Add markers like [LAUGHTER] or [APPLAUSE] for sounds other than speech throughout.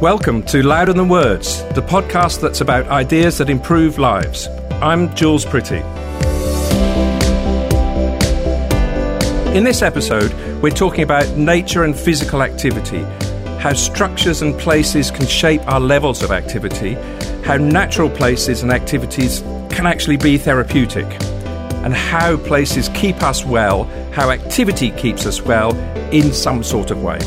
Welcome to Louder Than Words, the podcast that's about ideas that improve lives. I'm Jules Pretty. In this episode, we're talking about nature and physical activity, how structures and places can shape our levels of activity, how natural places and activities can actually be therapeutic, and how places keep us well, how activity keeps us well in some sort of way.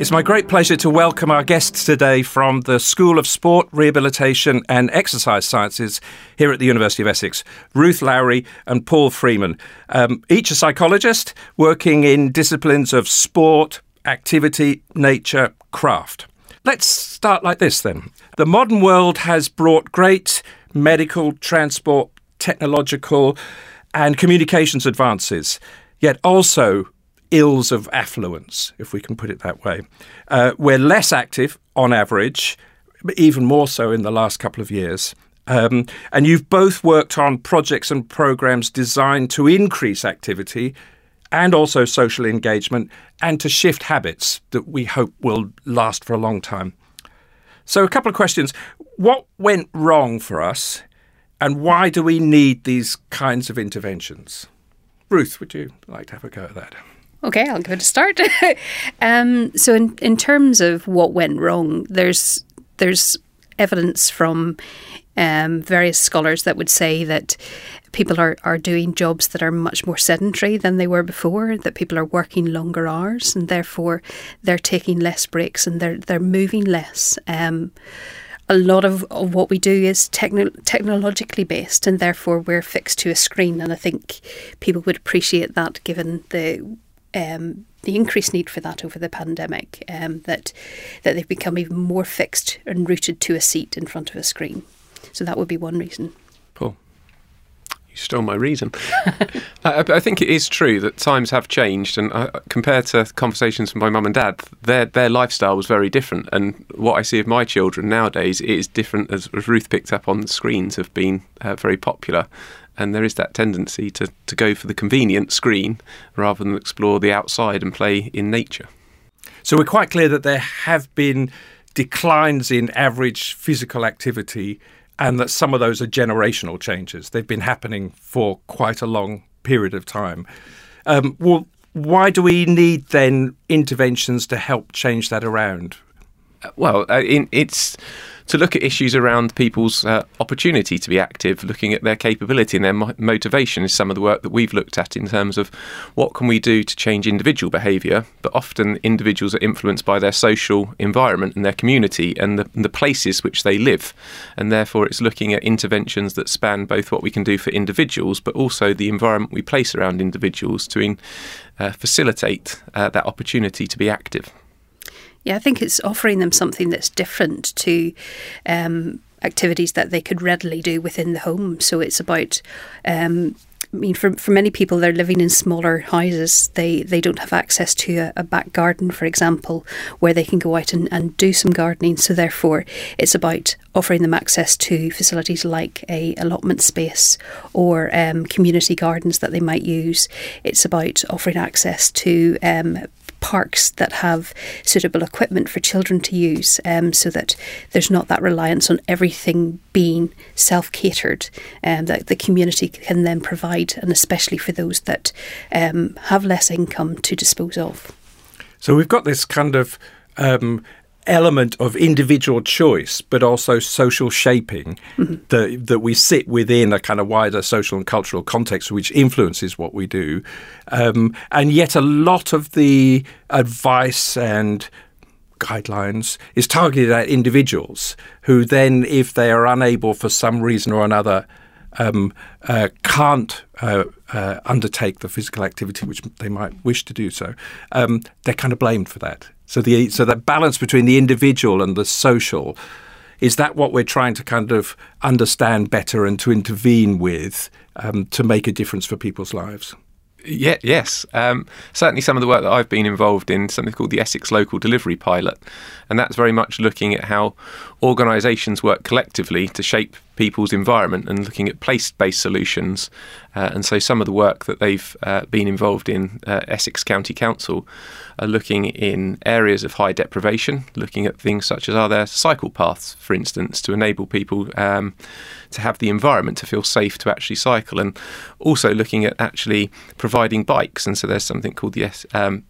It's my great pleasure to welcome our guests today from the School of Sport, Rehabilitation and Exercise Sciences here at the University of Essex, Ruth Lowry and Paul Freeman. Um, each a psychologist working in disciplines of sport, activity, nature, craft. Let's start like this then. The modern world has brought great medical, transport, technological, and communications advances, yet also ills of affluence, if we can put it that way. Uh, we're less active on average, even more so in the last couple of years. Um, and you've both worked on projects and programs designed to increase activity and also social engagement and to shift habits that we hope will last for a long time. So, a couple of questions. What went wrong for us, and why do we need these kinds of interventions? Ruth, would you like to have a go at that? Okay, I'll give it a start. [LAUGHS] um, so, in, in terms of what went wrong, there's there's evidence from um, various scholars that would say that people are, are doing jobs that are much more sedentary than they were before, that people are working longer hours and therefore they're taking less breaks and they're they're moving less. Um, a lot of, of what we do is techno- technologically based and therefore we're fixed to a screen and I think people would appreciate that given the um, the increased need for that over the pandemic, um, that that they've become even more fixed and rooted to a seat in front of a screen. So that would be one reason. You stole my reason. [LAUGHS] I, I, think it is true that times have changed, and uh, compared to conversations with my mum and dad, their their lifestyle was very different. And what I see of my children nowadays is different, as, as Ruth picked up on screens have been uh, very popular and there is that tendency to, to go for the convenient screen rather than explore the outside and play in nature. So we're quite clear that there have been declines in average physical activity and that some of those are generational changes. They've been happening for quite a long period of time. Um, well, why do we need then interventions to help change that around? Well, uh, in, it's to look at issues around people's uh, opportunity to be active, looking at their capability and their mo- motivation is some of the work that we've looked at in terms of what can we do to change individual behaviour. But often individuals are influenced by their social environment and their community and the, and the places which they live, and therefore it's looking at interventions that span both what we can do for individuals, but also the environment we place around individuals to in, uh, facilitate uh, that opportunity to be active. Yeah, I think it's offering them something that's different to um, activities that they could readily do within the home. So it's about um, I mean, for, for many people, they're living in smaller houses. They they don't have access to a, a, back garden, for example, where they can go out and, and do some gardening. So therefore, it's about offering them access to facilities like a allotment space or um, community gardens that they might use. It's about offering access to um, parks that have suitable equipment for children to use um, so that there's not that reliance on everything being self catered um, that the community can then provide, and especially for those that um, have less income to dispose of. So we've got this kind of um, element of individual choice, but also social shaping mm-hmm. that that we sit within a kind of wider social and cultural context, which influences what we do. Um, and yet, a lot of the advice and guidelines is targeted at individuals who then, if they are unable for some reason or another, um, uh, can't uh, uh, undertake the physical activity which they might wish to do so, um, they're kind of blamed for that. So the so that balance between the individual and the social is that what we're trying to kind of understand better and to intervene with um, to make a difference for people's lives. Yeah, yes. Um, certainly, some of the work that I've been involved in, something called the Essex Local Delivery Pilot, and that's very much looking at how organisations work collectively to shape people's environment and looking at place-based solutions. Uh, and so some of the work that they've uh, been involved in, uh, Essex County Council, are looking in areas of high deprivation, looking at things such as are there cycle paths, for instance, to enable people um, to have the environment to feel safe to actually cycle, and also looking at actually providing bikes. And so there's something called the um,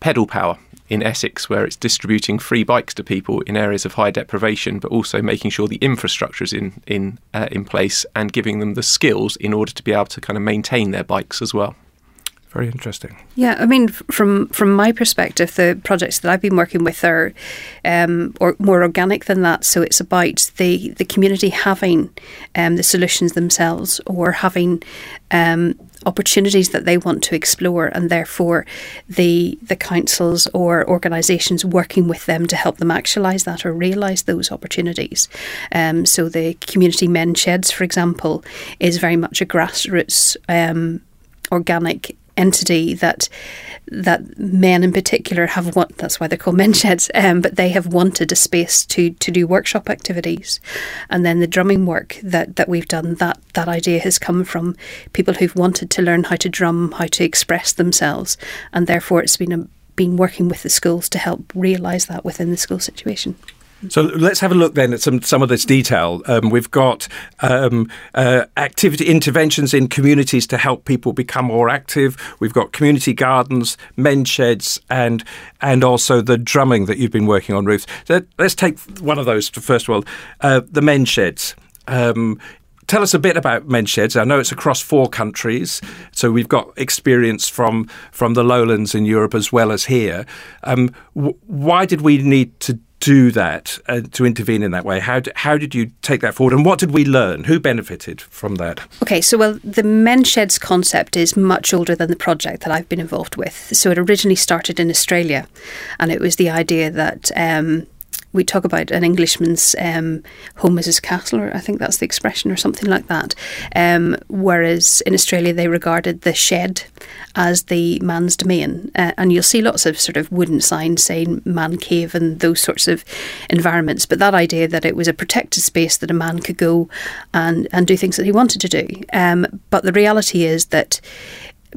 pedal power in Essex, where it's distributing free bikes to people in areas of high deprivation, but also making sure the infrastructure is in in uh, in place and giving them the skills in order to be able to kind of maintain their bikes as well. Very interesting. Yeah, I mean, from from my perspective, the projects that I've been working with are um, or more organic than that. So it's about the the community having um, the solutions themselves, or having um, opportunities that they want to explore, and therefore the the councils or organisations working with them to help them actualise that or realise those opportunities. Um, so the community men sheds, for example, is very much a grassroots um, organic entity that that men in particular have want. That's why they're called [LAUGHS] men sheds. Um, but they have wanted a space to to do workshop activities, and then the drumming work that that we've done. That that idea has come from people who've wanted to learn how to drum, how to express themselves, and therefore it's been a, been working with the schools to help realise that within the school situation. So let's have a look then at some, some of this detail. Um, we've got um, uh, activity interventions in communities to help people become more active. We've got community gardens, men's sheds, and and also the drumming that you've been working on, Ruth. So let's take one of those first of all. Uh, the men's sheds. Um, tell us a bit about men's sheds. I know it's across four countries, so we've got experience from from the lowlands in Europe as well as here. Um, w- why did we need to do that uh, to intervene in that way? How d- how did you take that forward, and what did we learn? Who benefited from that? Okay, so well, the Men Sheds concept is much older than the project that I've been involved with. So it originally started in Australia, and it was the idea that. Um, we talk about an Englishman's um, home as his castle, or I think that's the expression, or something like that. Um, whereas in Australia, they regarded the shed as the man's domain. Uh, and you'll see lots of sort of wooden signs saying man cave and those sorts of environments. But that idea that it was a protected space that a man could go and, and do things that he wanted to do. Um, but the reality is that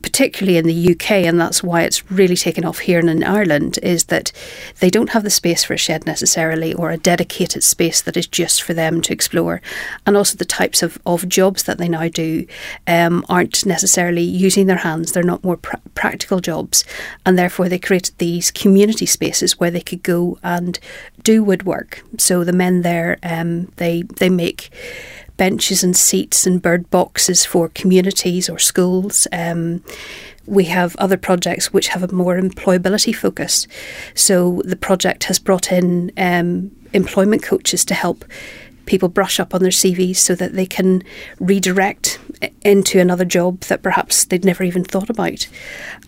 particularly in the UK, and that's why it's really taken off here and in Ireland, is that they don't have the space for a shed necessarily or a dedicated space that is just for them to explore. And also, the types of, of jobs that they now do um, aren't necessarily using their hands, they're not more pr- practical jobs. And therefore, they created these community spaces where they could go and do woodwork. So the men there, um, they, they make benches and seats and bird boxes for communities or schools. Um, we have other projects which have a more employability focus. So the project has brought in um, employment coaches to help people brush up on their CVs so that they can redirect into another job that perhaps they'd never even thought about.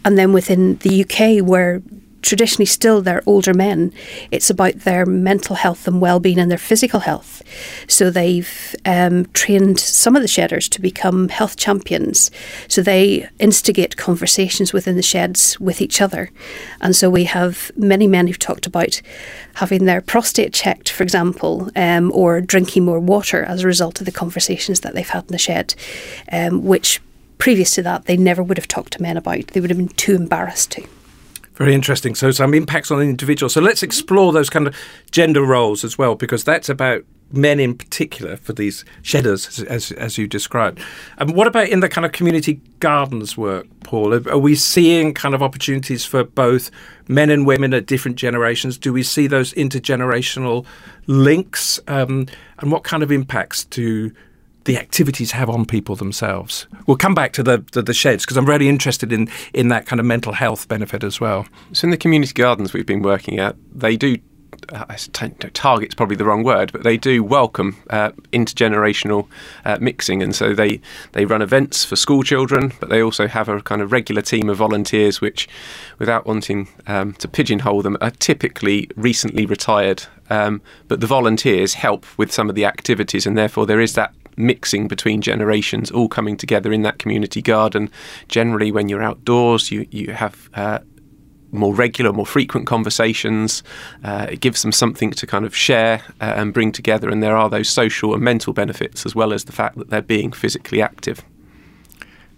And then within the UK, where traditionally still they're older men. It's about their mental health and well-being and their physical health. So they've um, trained some of the shedders to become health champions. So they instigate conversations within the sheds with each other. And so we have many men who've talked about having their prostate checked, for example, um, or drinking more water as a result of the conversations that they've had in the shed, um, which previous to that they never would have talked to men about. They would have been too embarrassed to. Very interesting. So some impacts on the individual. So let's explore those kind of gender roles as well, because that's about men in particular for these shedders, as as you described. And um, what about in the kind of community gardens work, Paul? Are, are we seeing kind of opportunities for both men and women at different generations? Do we see those intergenerational links? Um, and what kind of impacts do the activities have on people themselves. We'll come back to the the, the sheds because I'm really interested in in that kind of mental health benefit as well. So in the community gardens we've been working at, they do. Uh, target's probably the wrong word, but they do welcome uh, intergenerational uh, mixing, and so they they run events for school children, but they also have a kind of regular team of volunteers, which, without wanting um, to pigeonhole them, are typically recently retired. Um, but the volunteers help with some of the activities, and therefore there is that mixing between generations, all coming together in that community garden. Generally, when you're outdoors, you you have uh, more regular, more frequent conversations. Uh, it gives them something to kind of share uh, and bring together, and there are those social and mental benefits as well as the fact that they're being physically active.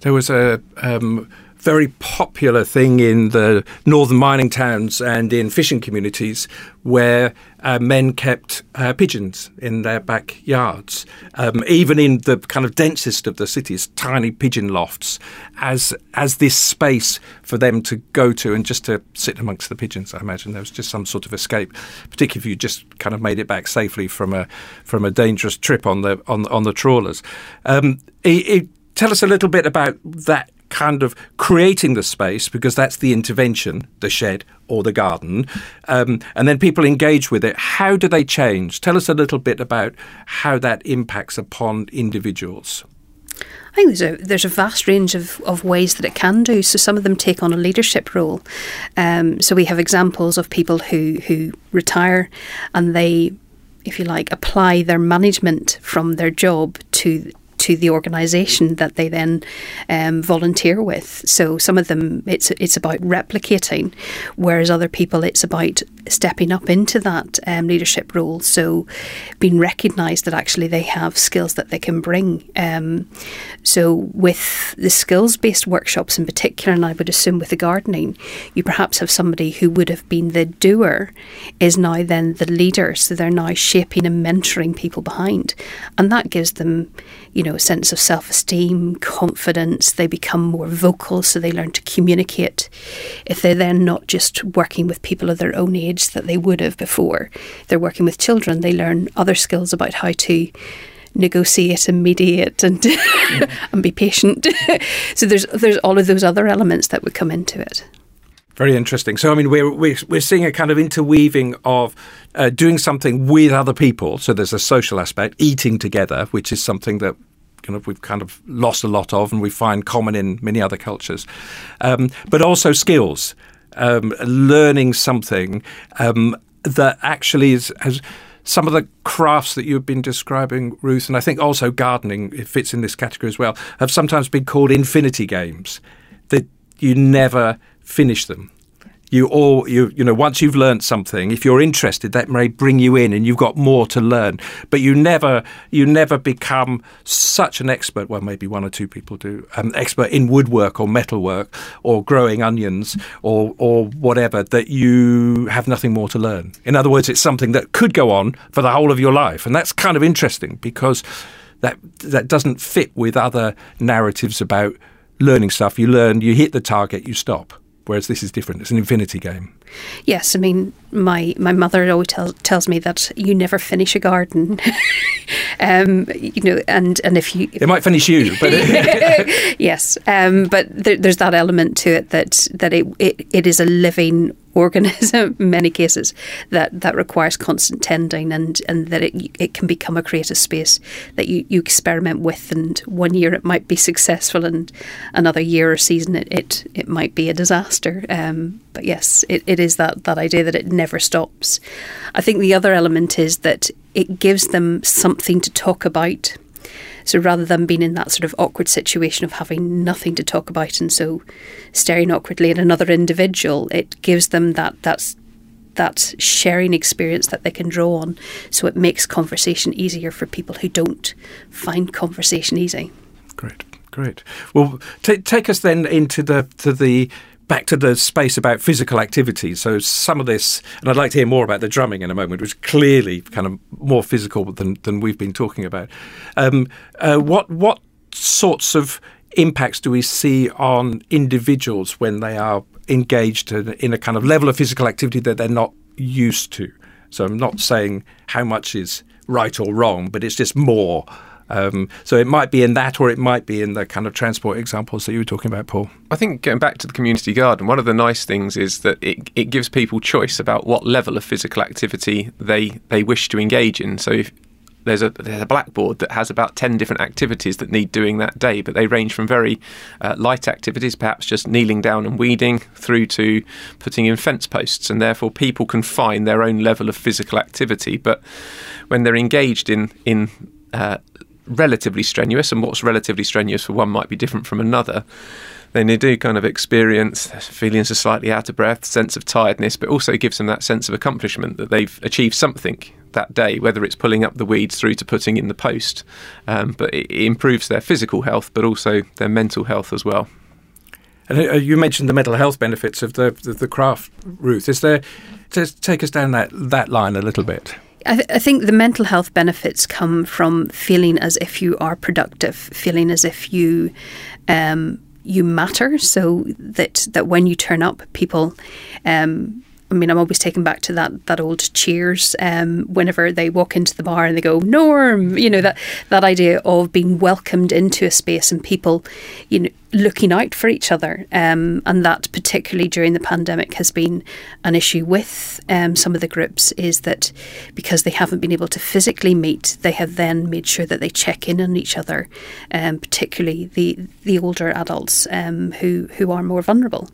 There was a um, very popular thing in the northern mining towns and in fishing communities where uh, men kept uh, pigeons in their backyards, um, even in the kind of densest of the cities, tiny pigeon lofts, as as this space for them to go to and just to sit amongst the pigeons. I imagine there was just some sort of escape, particularly if you just kind of made it back safely from a from a dangerous trip on the on on the trawlers. Um, it, it, tell us a little bit about that kind of creating the space because that's the intervention, the shed or the garden, um, and then people engage with it. How do they change? Tell us a little bit about how that impacts upon individuals. I think there's a there's a vast range of, of ways that it can do. So some of them take on a leadership role. Um, so we have examples of people who who retire and they, if you like, apply their management from their job to to the organisation that they then um, volunteer with. So some of them it's it's about replicating, whereas other people it's about stepping up into that um, leadership role. So being recognised that actually they have skills that they can bring. Um, so with the skills based workshops in particular, and I would assume with the gardening, you perhaps have somebody who would have been the doer is now then the leader. So they're now shaping and mentoring people behind, and that gives them you know, a sense of self esteem, confidence. They become more vocal, so they learn to communicate. If they're then not just working with people of their own age that they would have before, they're working with children, they learn other skills about how to negotiate and mediate and [LAUGHS] and be patient. [LAUGHS] so there's there's all of those other elements that would come into it. Very interesting. So, I mean, we're, we're, we're seeing a kind of interweaving of uh, doing something with other people. So, there's a social aspect, eating together, which is something that kind of we've kind of lost a lot of and we find common in many other cultures. Um, but also skills, um, learning something um, that actually is. Has, some of the crafts that you've been describing, Ruth, and I think also gardening it fits in this category as well, have sometimes been called infinity games. That you never finish them. You all you you know once you've learned something, if you're interested, that may bring you in, and you've got more to learn. But you never you never become such an expert. Well, maybe one or two people do. Um, expert in woodwork or metalwork or growing onions or or whatever that you have nothing more to learn. In other words, it's something that could go on for the whole of your life, and that's kind of interesting because that that doesn't fit with other narratives about learning stuff. You learn, you hit the target, you stop whereas this is different. It's an infinity game. Yes, I mean, my my mother always tell, tells me that you never finish a garden. [LAUGHS] um, you know, and and if you, it might finish you, but [LAUGHS] [LAUGHS] yes, um, but there, there's that element to it that that it, it, it is a living organism [LAUGHS] in many cases that, that requires constant tending and, and that it, it can become a creative space that you, you experiment with and one year it might be successful and another year or season it, it, it might be a disaster. Um, but yes, it, it is that, that idea that it never stops. I think the other element is that it gives them something to talk about so rather than being in that sort of awkward situation of having nothing to talk about and so staring awkwardly at another individual, it gives them that that's that sharing experience that they can draw on. So it makes conversation easier for people who don't find conversation easy. Great, great. Well, t- take us then into the to the back to the space about physical activity. So some of this, and I'd like to hear more about the drumming in a moment, which is clearly kind of more physical than, than we've been talking about. Um, uh, what what sorts of impacts do we see on individuals when they are engaged in a kind of level of physical activity that they're not used to? So I'm not saying how much is right or wrong, but it's just more um, so it might be in that, or it might be in the kind of transport examples that you were talking about, Paul. I think going back to the community garden, one of the nice things is that it, it gives people choice about what level of physical activity they they wish to engage in. So if there's a there's a blackboard that has about ten different activities that need doing that day, but they range from very uh, light activities, perhaps just kneeling down and weeding, through to putting in fence posts, and therefore people can find their own level of physical activity. But when they're engaged in in uh, relatively strenuous, and what's relatively strenuous for one might be different from another. then they do kind of experience feelings of slightly out of breath, sense of tiredness, but also gives them that sense of accomplishment that they've achieved something that day, whether it's pulling up the weeds through to putting in the post. Um, but it improves their physical health, but also their mental health as well. And uh, you mentioned the mental health benefits of the the, the craft, Ruth. Is there? Just take us down that that line a little bit. I, th- I, think the mental health benefits come from feeling as if you are productive, feeling as if you um, you matter. So that that when you turn up, people. Um, I mean, I'm always taken back to that that old Cheers. Um, whenever they walk into the bar and they go Norm, you know that that idea of being welcomed into a space and people, you know, looking out for each other. Um, and that, particularly during the pandemic, has been an issue with um, some of the groups is that because they haven't been able to physically meet, they have then made sure that they check in on each other, um, particularly the, the older adults um, who, who are more vulnerable.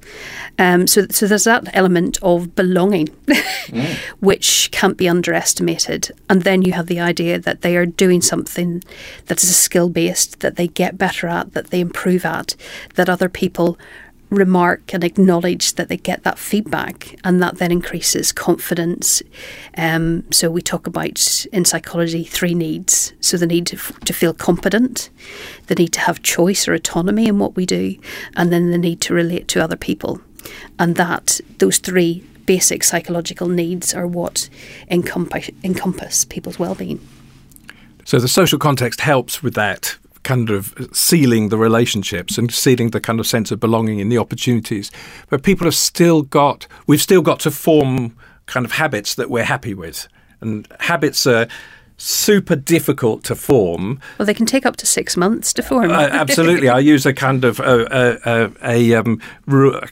Um, so, so there's that element of belonging, [LAUGHS] mm. which can't be underestimated. And then you have the idea that they are doing something that is a skill based, that they get better at, that they improve at that other people remark and acknowledge that they get that feedback, and that then increases confidence. Um, so we talk about in psychology three needs: so the need to, f- to feel competent, the need to have choice or autonomy in what we do, and then the need to relate to other people. And that those three basic psychological needs are what encompass, encompass people's well-being. So the social context helps with that kind of sealing the relationships and sealing the kind of sense of belonging in the opportunities. But people have still got, we've still got to form kind of habits that we're happy with. And habits are super difficult to form. Well, they can take up to six months to form. uh, absolutely, I use a kind of a, a, a, a um,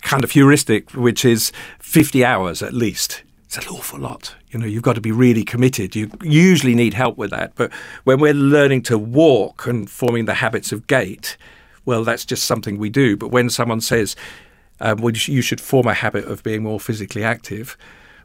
kind of heuristic, which is fifty hours at least. It's an awful lot. You know, you've got to be really committed. You usually need help with that. But when we're learning to walk and forming the habits of gait, well, that's just something we do. But when someone says, um, well, you should form a habit of being more physically active,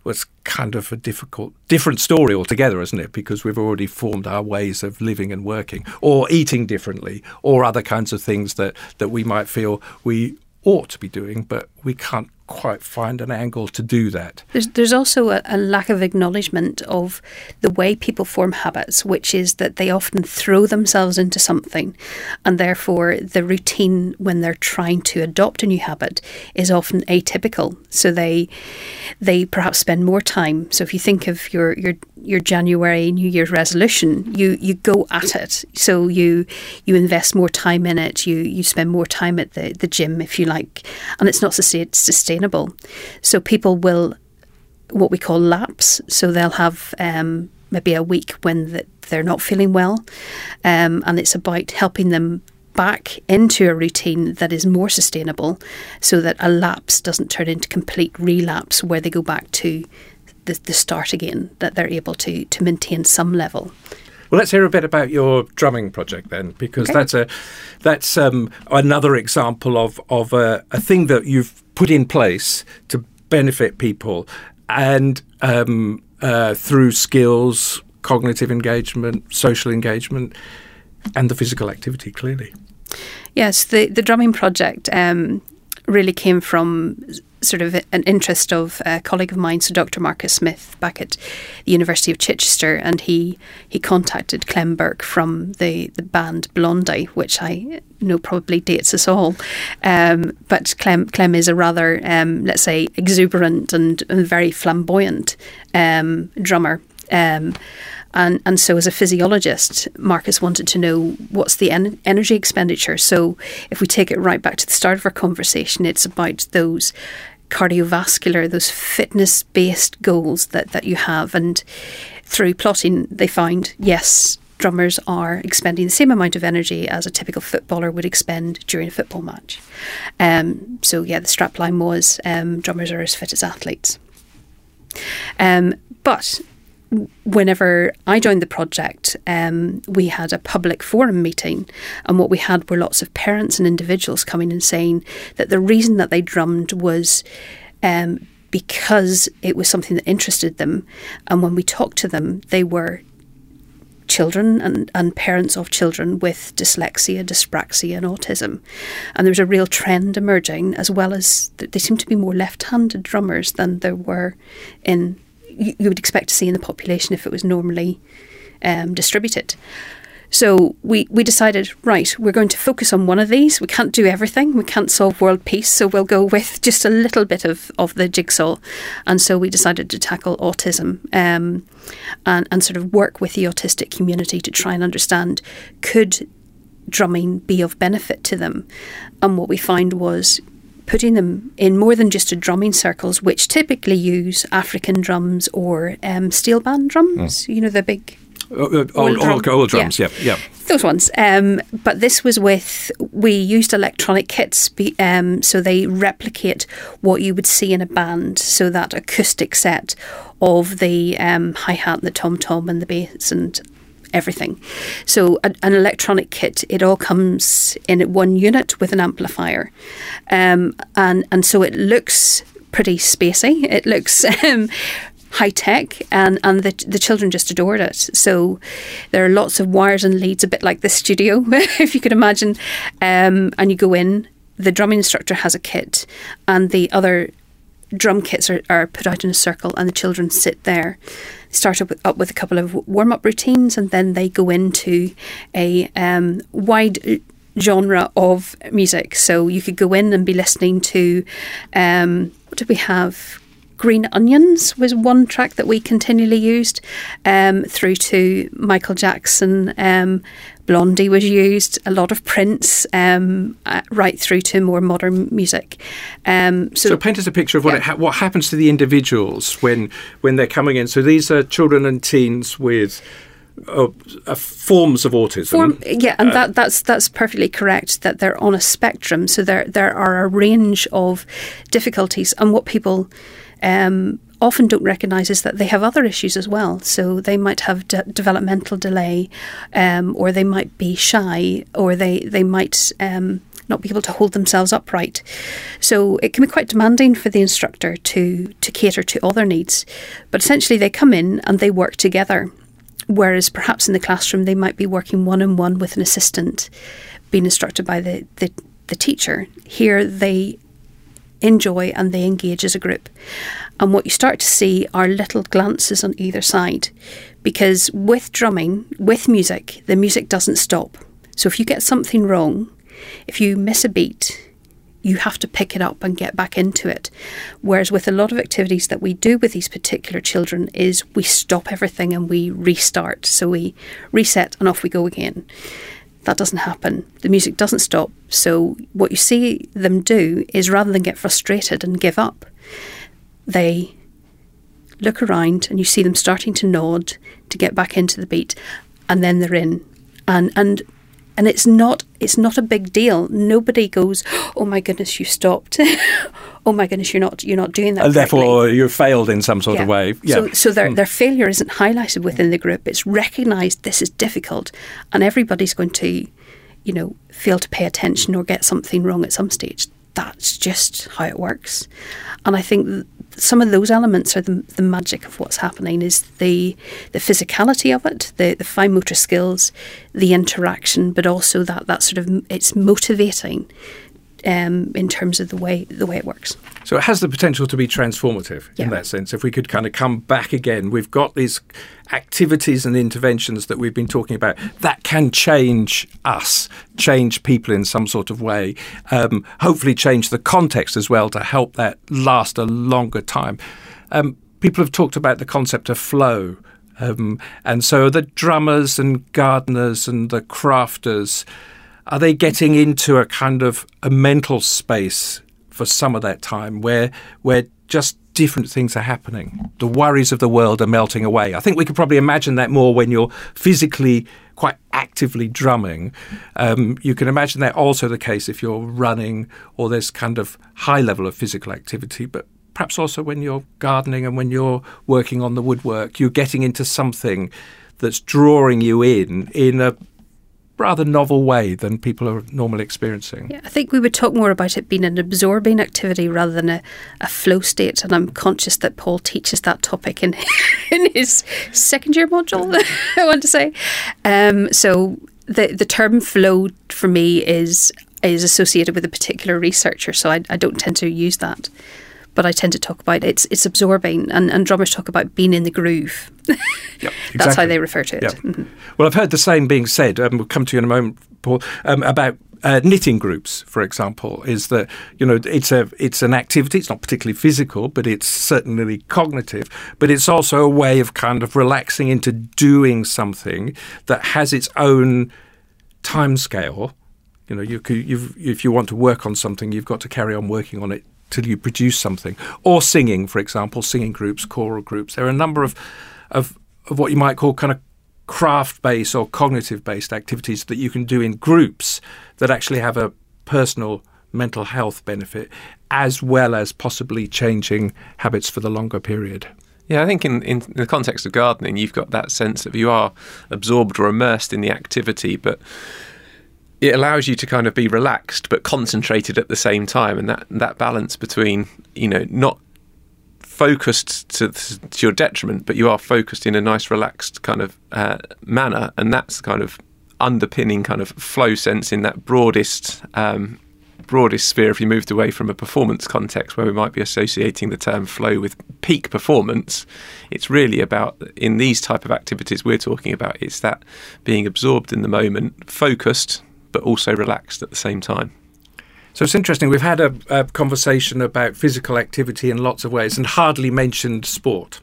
well, it's kind of a difficult, different story altogether, isn't it? Because we've already formed our ways of living and working, or eating differently, or other kinds of things that, that we might feel we ought to be doing, but we can't quite find an angle to do that. There's, there's also a, a, lack of acknowledgement of the way people form habits, which is that they often throw themselves into something, and therefore the routine when they're trying to adopt a new habit is often atypical. So they they perhaps spend more time. So if you think of your your your January New Year's resolution, you you go at it. So you you invest more time in it. You you spend more time at the, the gym, if you like, and it's not sustainable. So people will what we call lapse. So they'll have um, maybe a week when the, they're not feeling well, um, and it's about helping them back into a routine that is more sustainable so that a lapse doesn't turn into complete relapse where they go back to the, the start again, that they're able to, to maintain some level. Well, let's hear a bit about your drumming project then, because okay. that's a that's um, another example of of a, a, thing that you've put in place to benefit people, and um, uh, through skills, cognitive engagement, social engagement, and the physical activity. Clearly, yes. The the drumming project um, really came from sort of an interest of a colleague of mine, so Dr. Marcus Smith, back at the University of Chichester, and he he contacted Clem Burke from the, the band Blondie, which I know probably dates us all. Um, but Clem Clem is a rather, um, let's say, exuberant and, and very flamboyant um, drummer. Um, and and so as a physiologist, Marcus wanted to know what's the en- energy expenditure. So if we take it right back to the start of our conversation, it's about those cardiovascular, those fitness based goals that, that you have. And through plotting, they find yes, drummers are expending the same amount of energy as a typical footballer would expend during a football match. Um, so, yeah, the strapline was um, drummers are as fit as athletes. Um, but whenever I joined the project, um, we had a public forum meeting, and what we had were lots of parents and individuals coming and saying that the reason that they drummed was. Um, because it was something that interested them, and when we talked to them, they were children and, and parents of children with dyslexia, dyspraxia, and autism. And there was a real trend emerging, as well as th- they seem to be more left handed drummers than there were in, you, would expect to see in the population if it was normally um, distributed. So we, we decided, right, we're going to focus on one of these. We can't do everything. We can't solve world peace. So we'll go [LAUGHS] with just a little bit of, of the jigsaw. And so we decided to tackle autism um, and, and sort of work with the autistic community to try and understand could drumming be of benefit to them? And what we found was putting them in more than just a drumming circles, which typically use African drums or um, steel band drums, mm. you know, the big uh, uh, old, old, old, drums, yeah. yeah, yeah. Those ones. Um, but this was with, we used electronic kits, be, um, so they replicate what you would see in a band. So that acoustic set of the um, hi hat, the tom tom, and the bass, and everything. So a, an electronic kit, it all comes in one unit with an amplifier, um, and and so it looks pretty spacey. It looks [LAUGHS] um, high tech, and and the the children just adored it. So there are lots of wires and leads, a bit like the studio, [LAUGHS] if you could imagine. Um, and you go in. The drumming instructor has a kit, and the other drum kits are, are put out in a circle, and the children sit there. Start up with, up with a couple of warm up routines, and then they go into a um, wide genre of music. So you could go in and be listening to um, what did we have? Green Onions was one track that we continually used, um, through to Michael Jackson. Um, Blondie was used, a lot of Prince, um, uh, right through to more modern music. Um, so, so, paint us a picture of what yeah. ha- what happens to the individuals when when they're coming in. So these are children and teens with. Uh, uh, forms of autism. Form, yeah, and uh, that, that's that's perfectly correct. That they're on a spectrum, so there there are a range of difficulties, and what people um, often don't recognise is that they have other issues as well. So they might have de- developmental delay, um, or they might be shy, or they they might. Um, not be able to hold themselves upright. So it can be quite demanding for the instructor to to cater to all their needs. But essentially they come in and they work together. Whereas perhaps in the classroom they might be working one on one with an assistant being instructed by the, the, the teacher. Here they enjoy and they engage as a group. And what you start to see are little glances on either side because with drumming, with music, the music doesn't stop. So if you get something wrong, if you miss a beat, you have to pick it up and get back into it. Whereas with a lot of activities that we do with these particular children is we stop everything and we restart. So we reset and off we go again. That doesn't happen. The music doesn't stop. So, what you see them do is rather than get frustrated and give up, they look around and you see them starting to nod to get back into the beat, and then they're in. And, and and it's not it's not a big deal. Nobody goes, "Oh my goodness, you stopped." [LAUGHS] oh my goodness, you're not you're not doing that. And therefore, you failed in some sort yeah. of way. Yeah. So, so their mm. their failure isn't highlighted within the group. It's recognised. This is difficult, and everybody's going to, you know, fail to pay attention or get something wrong at some stage. That's just how it works, and I think some of those elements are the, the magic of what's happening is the the physicality of it, the, the fine motor skills, the interaction, but also that that sort of it's motivating um, in terms of the way the way it works. So it has the potential to be transformative yeah. in that sense. If we could kind of come back again, we've got these activities and interventions that we've been talking about that can change us, change people in some sort of way. Um, hopefully, change the context as well to help that last a longer time. Um, people have talked about the concept of flow. Um, and so the drummers and gardeners and the crafters are they getting into a kind of a mental space for some of that time where where just different things are happening. The worries of the world are melting away. I think we could probably imagine that more when you're physically quite actively drumming. Um, you can imagine that also the case if you're running or there's kind of high level of physical activity, but perhaps also when you're gardening and when you're working on the woodwork, you're getting into something that's drawing you in in a rather novel way than people are normally experiencing. Yeah, I think we would talk more about it being an absorbing activity rather than a, a flow state. And I'm conscious that Paul teaches that topic in [LAUGHS] in his second year module. [LAUGHS] I want to say. Um, so the the term flow for me is is associated with a particular researcher, so I, I don't tend to use that but I tend to talk about it's it's absorbing, and, and drummers talk about being in the groove. Yep, [LAUGHS] That's how they refer to it. Yep. Mhm. Well, I've heard the same being said. Um, we'll come to you in a moment, Paul, um, about. Uh, knitting groups, for example, is that you know it's a it's an activity. It's not particularly physical, but it's certainly cognitive. But it's also a way of kind of relaxing into doing something that has its own time scale. You know, you you've, if you want to work on something, you've got to carry on working on it till you produce something. Or singing, for example, singing groups, choral groups. There are a number of of, of what you might call kind of craft based or cognitive based activities that you can do in groups that actually have a personal mental health benefit as well as possibly changing habits for the longer period. Yeah, I think in, in the context of gardening, you've got that sense of you are absorbed or immersed in the activity, but it allows you to kind of be relaxed but concentrated at the same time, and that that balance between you know not focused to, to your detriment, but you are focused in a nice, relaxed kind of uh, manner, and that's kind of underpinning kind of flow sense in that broadest um, broadest sphere. If you moved away from a performance context where we might be associating the term flow with peak performance, it's really about in these type of activities we're talking about. It's that being absorbed in the moment, focused, but also relaxed at the same time. So it's interesting. We've had a, a conversation about physical activity in lots of ways and hardly mentioned sport.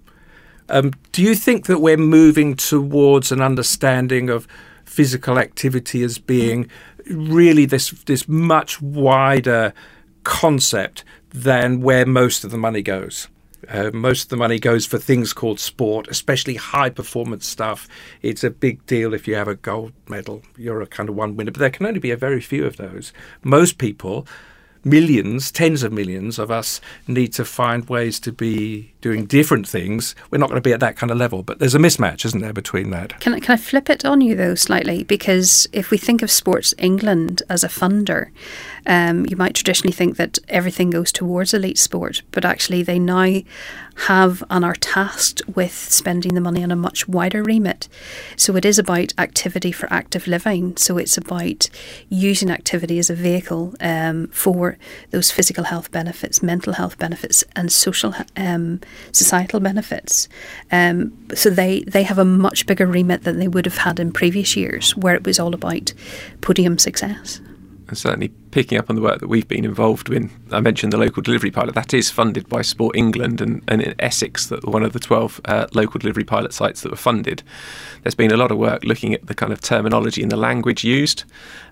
Um, do you think that we're moving towards an understanding of physical activity as being really this this much wider concept than where most of the money goes? Uh, most of the money goes for things called sport, especially high performance stuff. It's a big deal if you have a gold medal. You're a kind of one winner, but there can only be a very few of those. Most people, millions, tens of millions of us, need to find ways to be doing different things. We're not going to be at that kind of level, but there's a mismatch, isn't there, between that? Can I, can I flip it on you though slightly? Because if we think of Sports England as a funder, um, you might traditionally think that everything goes towards elite sport, but actually they now have and are tasked with spending the money on a much wider remit. So it is about activity for active living. So it's about using activity as a vehicle um, for those physical health benefits, mental health benefits, and social um, societal benefits. Um, so they they have a much bigger remit than they would have had in previous years, where it was all about podium success and certainly picking up on the work that we've been involved in. I mentioned the local delivery pilot. That is funded by Sport England and, and in Essex, that one of the 12 uh, local delivery pilot sites that were funded. There's been a lot of work looking at the kind of terminology and the language used.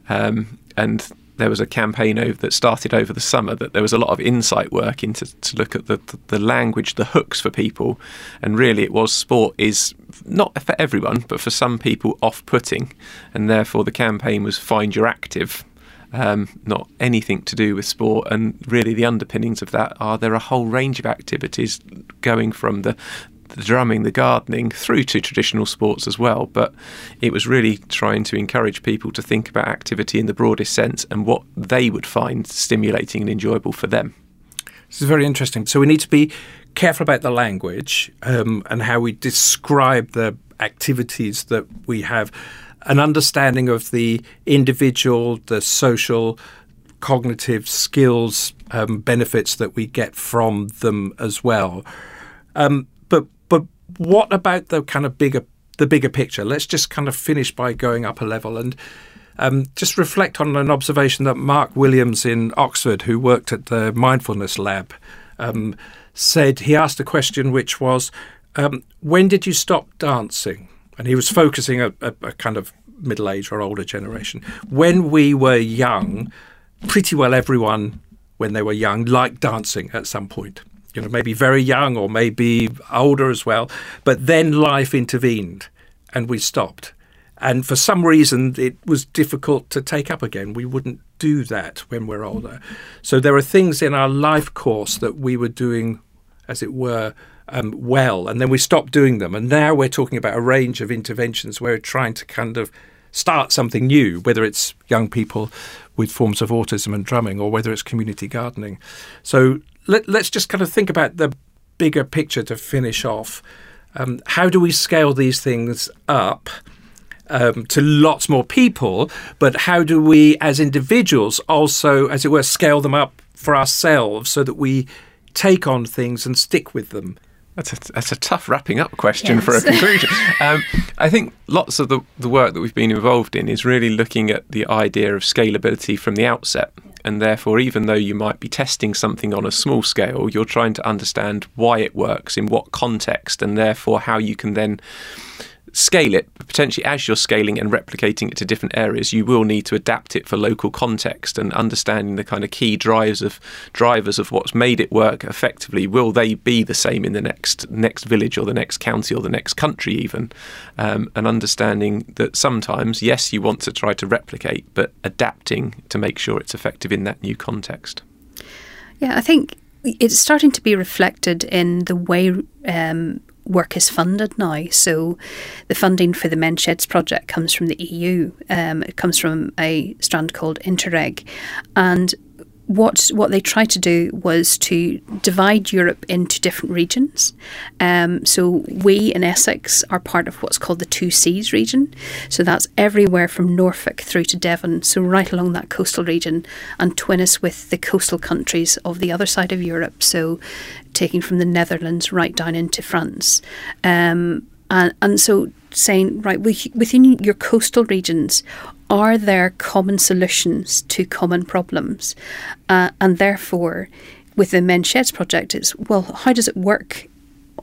Um, and there was a campaign over, that started over the summer that there was a lot of insight work into to look at the, the language, the hooks for people, and really it was sport is not for everyone, but for some people off-putting, and therefore the campaign was find your active, um, not anything to do with sport. And really, the underpinnings of that are there are a whole range of activities going from the the drumming, the gardening, through to traditional sports as well. But it was really trying to encourage people to think about activity in the broadest sense and what they would find stimulating and enjoyable for them. This is very interesting. So we need to be careful about the language um, and how we describe the activities that we have an understanding of the individual, the social, cognitive skills um, benefits that we get from them as well. Um, but but what about the kind of bigger the bigger picture? Let's just kind of finish by going up a level and. Um, just reflect on an observation that Mark Williams in Oxford, who worked at the Mindfulness Lab, um, said. He asked a question which was, um, "When did you stop dancing?" and he was focusing a, a, a kind of middle age or older generation. When we were young, pretty well everyone, when they were young, liked dancing at some point. You know, maybe very young or maybe older as well. But then life intervened and we stopped. And for some reason, it was difficult to take up again. We wouldn't do that when we're older. So there are things in our life course that we were doing, as it were, um, well, and then we stopped doing them. And now we're talking about a range of interventions where we're trying to kind of start something new, whether it's young people with forms of autism and drumming or whether it's community gardening. So let, us just kind of think about the bigger picture to finish off. Um, how do we scale these things up? Um, to lots more people, but how do we, as individuals, also, as it were, scale them up for ourselves so that we take on things and stick with them? That's a, that's a tough wrapping up question yes. for a [LAUGHS] conclusion. um, I think lots of the, the work that we've been involved in is really looking at the idea of scalability from the outset. And therefore, even though you might be testing something on a small scale, you're trying to understand why it works, in what context, and therefore how you can then scale it, potentially as you're scaling and replicating it to different areas, you will need to adapt it for local context and understanding the kind of key drivers of drivers of what's made it work effectively. Will they be the same in the next next village or the next county or the next country even? Um, and understanding that sometimes, yes, you want to try to replicate, but adapting to make sure it's effective in that new context. Yeah, I think it's starting to be reflected in the way um, work is funded now. So the funding for the MenSheds project comes from the EU. Um, it comes from a strand called Interreg. And what what they tried to do was to divide Europe into different regions. Um, so we in Essex are part of what's called the Two Seas region. So that's everywhere from Norfolk through to Devon. So right along that coastal region, and twin us with the coastal countries of the other side of Europe. So taking from the Netherlands right down into France, um, and and so saying right within your coastal regions are there common solutions to common problems? Uh, and therefore, with the MenSheds project, it's well, how does it work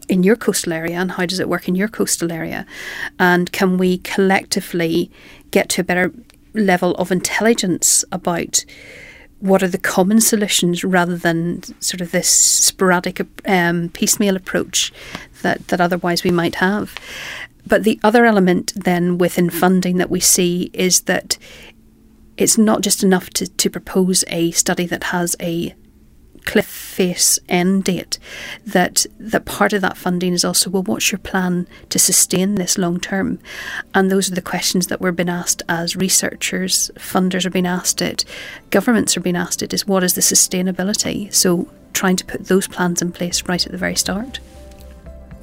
in your coastal area and how does it work in your coastal area? And can we collectively get to a better level of intelligence about what are the common solutions rather than sort of this sporadic um, piecemeal approach that, that otherwise we might have? But the other element then within funding that we see is that it's not just enough to, to propose a study that has a cliff face end date that that part of that funding is also well what's your plan to sustain this long term? And those are the questions that we're being asked as researchers funders are being asked it governments are being asked it is what is the sustainability? So trying to put those plans in place right at the very start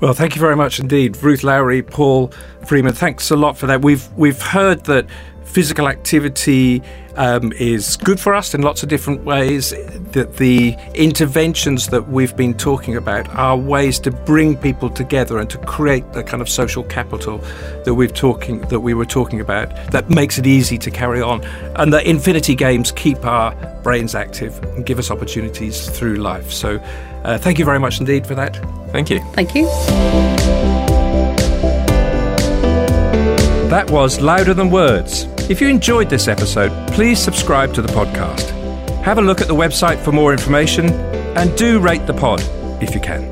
well, thank you very much indeed, Ruth Lowry, Paul Freeman. Thanks a lot for that. We've we've heard that physical activity um, is good for us in lots of different ways. That the interventions that we've been talking about are ways to bring people together and to create the kind of social capital that we've talking that we were talking about. That makes it easy to carry on, and that infinity games keep our brains active and give us opportunities through life. So, uh, thank you very much indeed for that. Thank you. Thank you. That was Louder Than Words. If you enjoyed this episode, please subscribe to the podcast. Have a look at the website for more information and do rate the pod if you can.